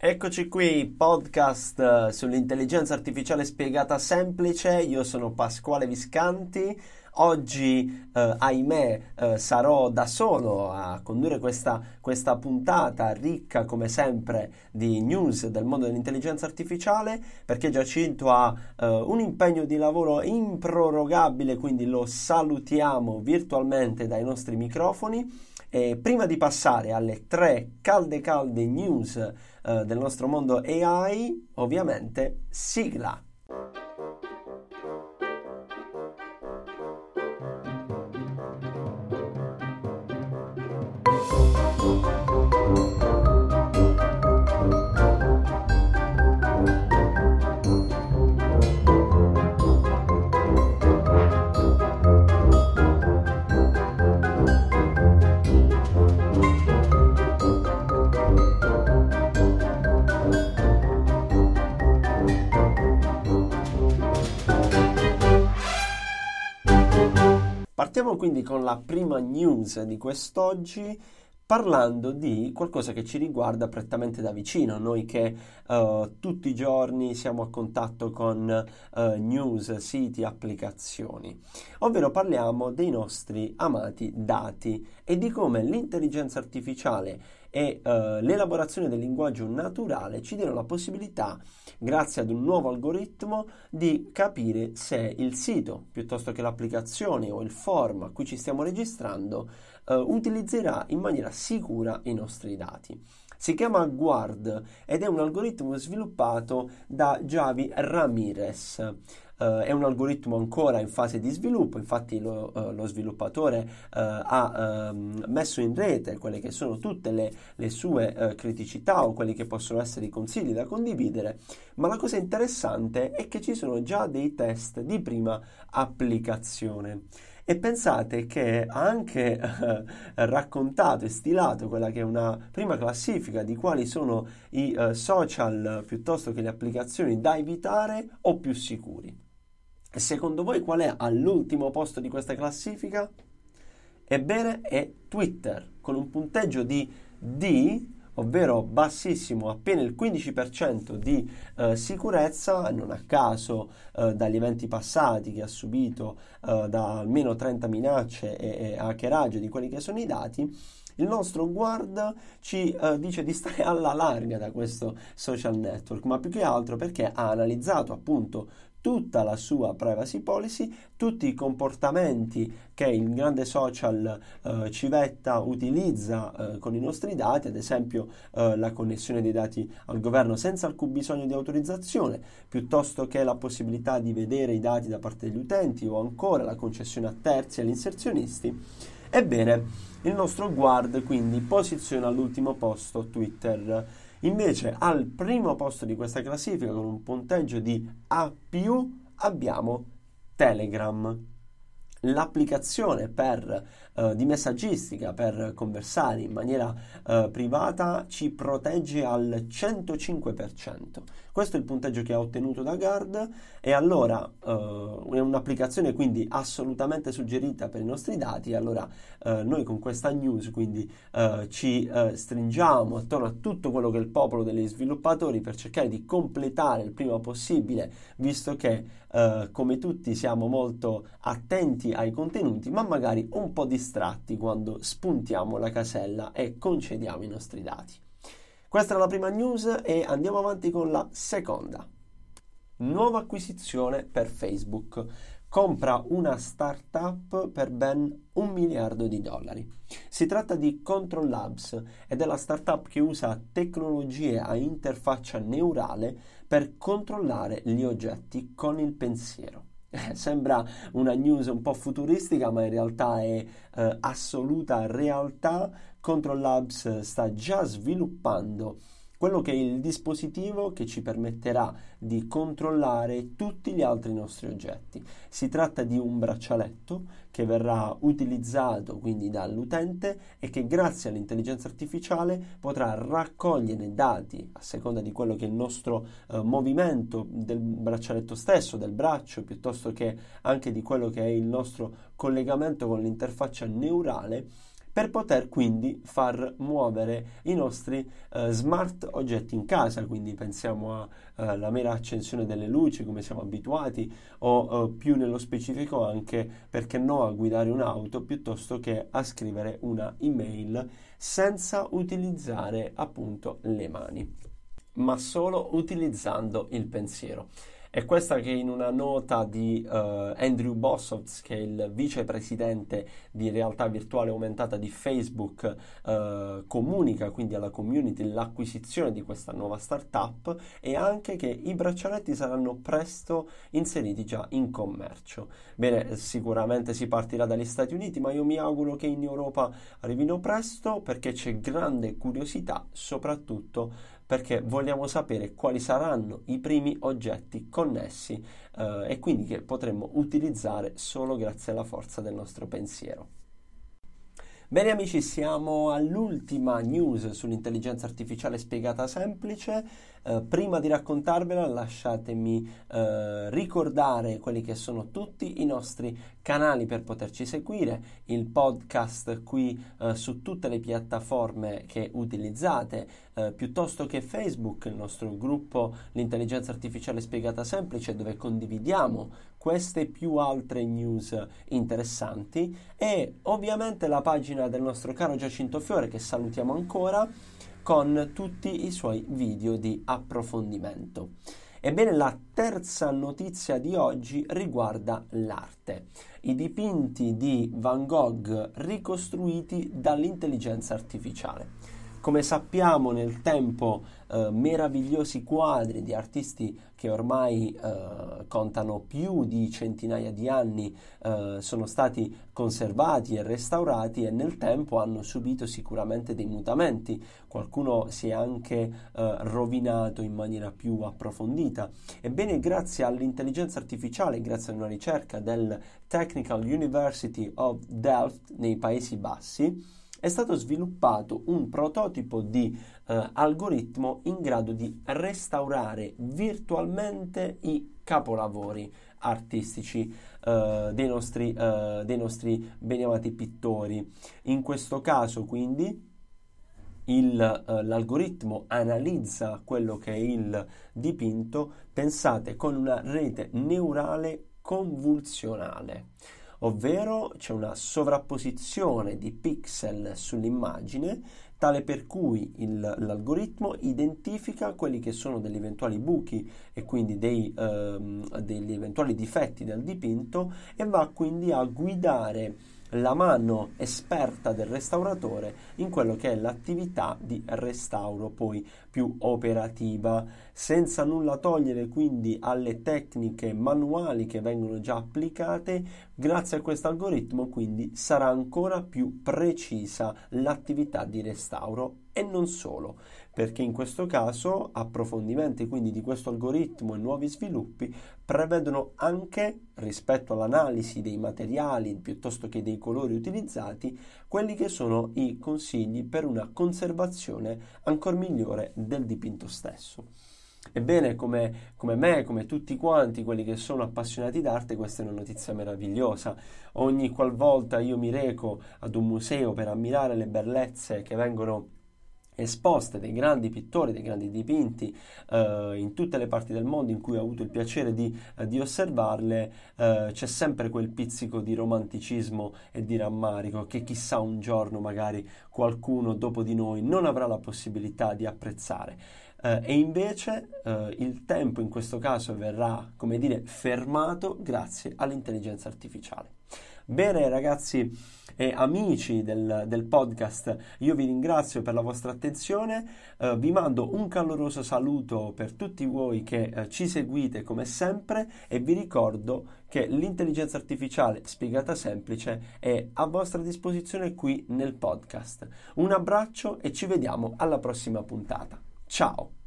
Eccoci qui, podcast eh, sull'intelligenza artificiale spiegata semplice. Io sono Pasquale Viscanti. Oggi, eh, ahimè, eh, sarò da solo a condurre questa, questa, puntata ricca, come sempre, di news del mondo dell'intelligenza artificiale, perché Giacinto ha eh, un impegno di lavoro improrogabile, quindi lo salutiamo virtualmente dai nostri microfoni. E prima di passare alle tre calde calde news eh, del nostro mondo AI, ovviamente sigla. Partiamo quindi con la prima news di quest'oggi parlando di qualcosa che ci riguarda prettamente da vicino, noi che uh, tutti i giorni siamo a contatto con uh, news, siti, applicazioni, ovvero parliamo dei nostri amati dati e di come l'intelligenza artificiale e uh, l'elaborazione del linguaggio naturale ci diano la possibilità, grazie ad un nuovo algoritmo, di capire se il sito, piuttosto che l'applicazione o il form a cui ci stiamo registrando, uh, utilizzerà in maniera sicura i nostri dati. Si chiama Guard ed è un algoritmo sviluppato da Javi Ramirez. Uh, è un algoritmo ancora in fase di sviluppo, infatti lo, uh, lo sviluppatore uh, ha um, messo in rete quelle che sono tutte le, le sue criticità o quelli che possono essere i consigli da condividere, ma la cosa interessante è che ci sono già dei test di prima applicazione. E pensate che ha anche eh, raccontato e stilato quella che è una prima classifica di quali sono i eh, social piuttosto che le applicazioni da evitare o più sicuri. Secondo voi qual è all'ultimo posto di questa classifica? Ebbene è Twitter, con un punteggio di D, ovvero bassissimo, appena il 15% di eh, sicurezza, non a caso eh, dagli eventi passati che ha subito eh, da almeno 30 minacce e, e hackeraggio di quelli che sono i dati, il nostro guard ci uh, dice di stare alla larga da questo social network, ma più che altro perché ha analizzato appunto tutta la sua privacy policy, tutti i comportamenti che il grande social eh, civetta utilizza eh, con i nostri dati, ad esempio eh, la connessione dei dati al governo senza alcun bisogno di autorizzazione, piuttosto che la possibilità di vedere i dati da parte degli utenti o ancora la concessione a terzi e agli inserzionisti. Ebbene, il nostro guard quindi posiziona all'ultimo posto Twitter Invece al primo posto di questa classifica con un punteggio di A abbiamo Telegram l'applicazione per, uh, di messaggistica per conversare in maniera uh, privata ci protegge al 105%. Questo è il punteggio che ha ottenuto da Guard e allora uh, è un'applicazione quindi assolutamente suggerita per i nostri dati. Allora noi con questa news quindi ci stringiamo attorno a tutto quello che è il popolo degli sviluppatori per cercare di completare il prima possibile, visto che come tutti siamo molto attenti attenti ai contenuti, ma magari un po' distratti quando spuntiamo la casella e concediamo i nostri dati. Questa è la prima news e andiamo avanti con la seconda. Nuova acquisizione per Facebook. Compra una startup per ben un miliardo di dollari. Si tratta di Control Labs ed è la startup che usa tecnologie a interfaccia neurale per controllare gli oggetti con il pensiero. Sembra una news un po' futuristica, ma in realtà è eh, assoluta realtà. Control Labs sta già sviluppando quello che è il dispositivo che ci permetterà di controllare tutti gli altri nostri oggetti. Si tratta di un braccialetto che verrà utilizzato quindi dall'utente e che grazie all'intelligenza artificiale potrà raccogliere dati a seconda di quello che è il nostro eh, movimento del braccialetto stesso, del braccio, piuttosto che anche di quello che è il nostro collegamento con l'interfaccia neurale per poter quindi far muovere i nostri eh, smart oggetti in casa, quindi pensiamo alla eh, mera accensione delle luci come siamo abituati o eh, più nello specifico anche perché no a guidare un'auto piuttosto che a scrivere una email senza utilizzare appunto le mani, ma solo utilizzando il pensiero. È questa che in una nota di uh, Andrew Bossovs, che è il vicepresidente di realtà virtuale aumentata di Facebook, uh, comunica quindi alla community l'acquisizione di questa nuova startup e anche che i braccialetti saranno presto inseriti già in commercio. Bene, sicuramente si partirà dagli Stati Uniti, ma io mi auguro che in Europa arrivino presto perché c'è grande curiosità, soprattutto perché vogliamo sapere quali saranno i primi oggetti connessi eh, e quindi che potremmo utilizzare solo grazie alla forza del nostro pensiero. Bene amici, siamo all'ultima news sull'intelligenza artificiale spiegata semplice. Eh, prima di raccontarvela lasciatemi eh, ricordare quelli che sono tutti i nostri canali per poterci seguire, il podcast qui eh, su tutte le piattaforme che utilizzate, eh, piuttosto che Facebook, il nostro gruppo L'intelligenza artificiale spiegata semplice dove condividiamo queste più altre news interessanti e ovviamente la pagina del nostro caro Giacinto Fiore che salutiamo ancora con tutti i suoi video di approfondimento. Ebbene, la terza notizia di oggi riguarda l'arte. I dipinti di Van Gogh ricostruiti dall'intelligenza artificiale. Come sappiamo nel tempo eh, meravigliosi quadri di artisti che ormai eh, contano più di centinaia di anni eh, sono stati conservati e restaurati e nel tempo hanno subito sicuramente dei mutamenti. Qualcuno si è anche eh, rovinato in maniera più approfondita. Ebbene, grazie all'intelligenza artificiale, grazie a una ricerca del Technical University of Delft nei Paesi Bassi, è stato sviluppato un prototipo di eh, algoritmo in grado di restaurare virtualmente i capolavori artistici eh, dei, nostri, eh, dei nostri beniamati pittori. In questo caso, quindi, il, eh, l'algoritmo analizza quello che è il dipinto, pensate, con una rete neurale convulsionale ovvero c'è una sovrapposizione di pixel sull'immagine tale per cui il, l'algoritmo identifica quelli che sono degli eventuali buchi e quindi dei, ehm, degli eventuali difetti del dipinto e va quindi a guidare la mano esperta del restauratore in quello che è l'attività di restauro poi più operativa, senza nulla togliere quindi alle tecniche manuali che vengono già applicate, grazie a questo algoritmo quindi sarà ancora più precisa l'attività di restauro e non solo, perché in questo caso approfondimenti quindi di questo algoritmo e nuovi sviluppi prevedono anche rispetto all'analisi dei materiali piuttosto che dei colori utilizzati quelli che sono i consigli per una conservazione ancora migliore del dipinto stesso. Ebbene, come, come, me, come tutti quanti quelli che sono appassionati d'arte, questa è una notizia meravigliosa. Ogni qualvolta io mi reco ad un museo per ammirare le bellezze che vengono esposte dei grandi pittori, dei grandi dipinti eh, in tutte le parti del mondo in cui ho avuto il piacere di, eh, di osservarle, eh, c'è sempre quel pizzico di romanticismo e di rammarico che chissà un giorno magari qualcuno dopo di noi non avrà la possibilità di apprezzare. Uh, e invece uh, il tempo in questo caso verrà, come dire, fermato grazie all'intelligenza artificiale. Bene ragazzi e amici del, del podcast, io vi ringrazio per la vostra attenzione, uh, vi mando un caloroso saluto per tutti voi che ci seguite come sempre e vi ricordo che l'intelligenza artificiale spiegata semplice è a vostra disposizione qui nel podcast. Un abbraccio e ci vediamo alla prossima puntata. Ciao!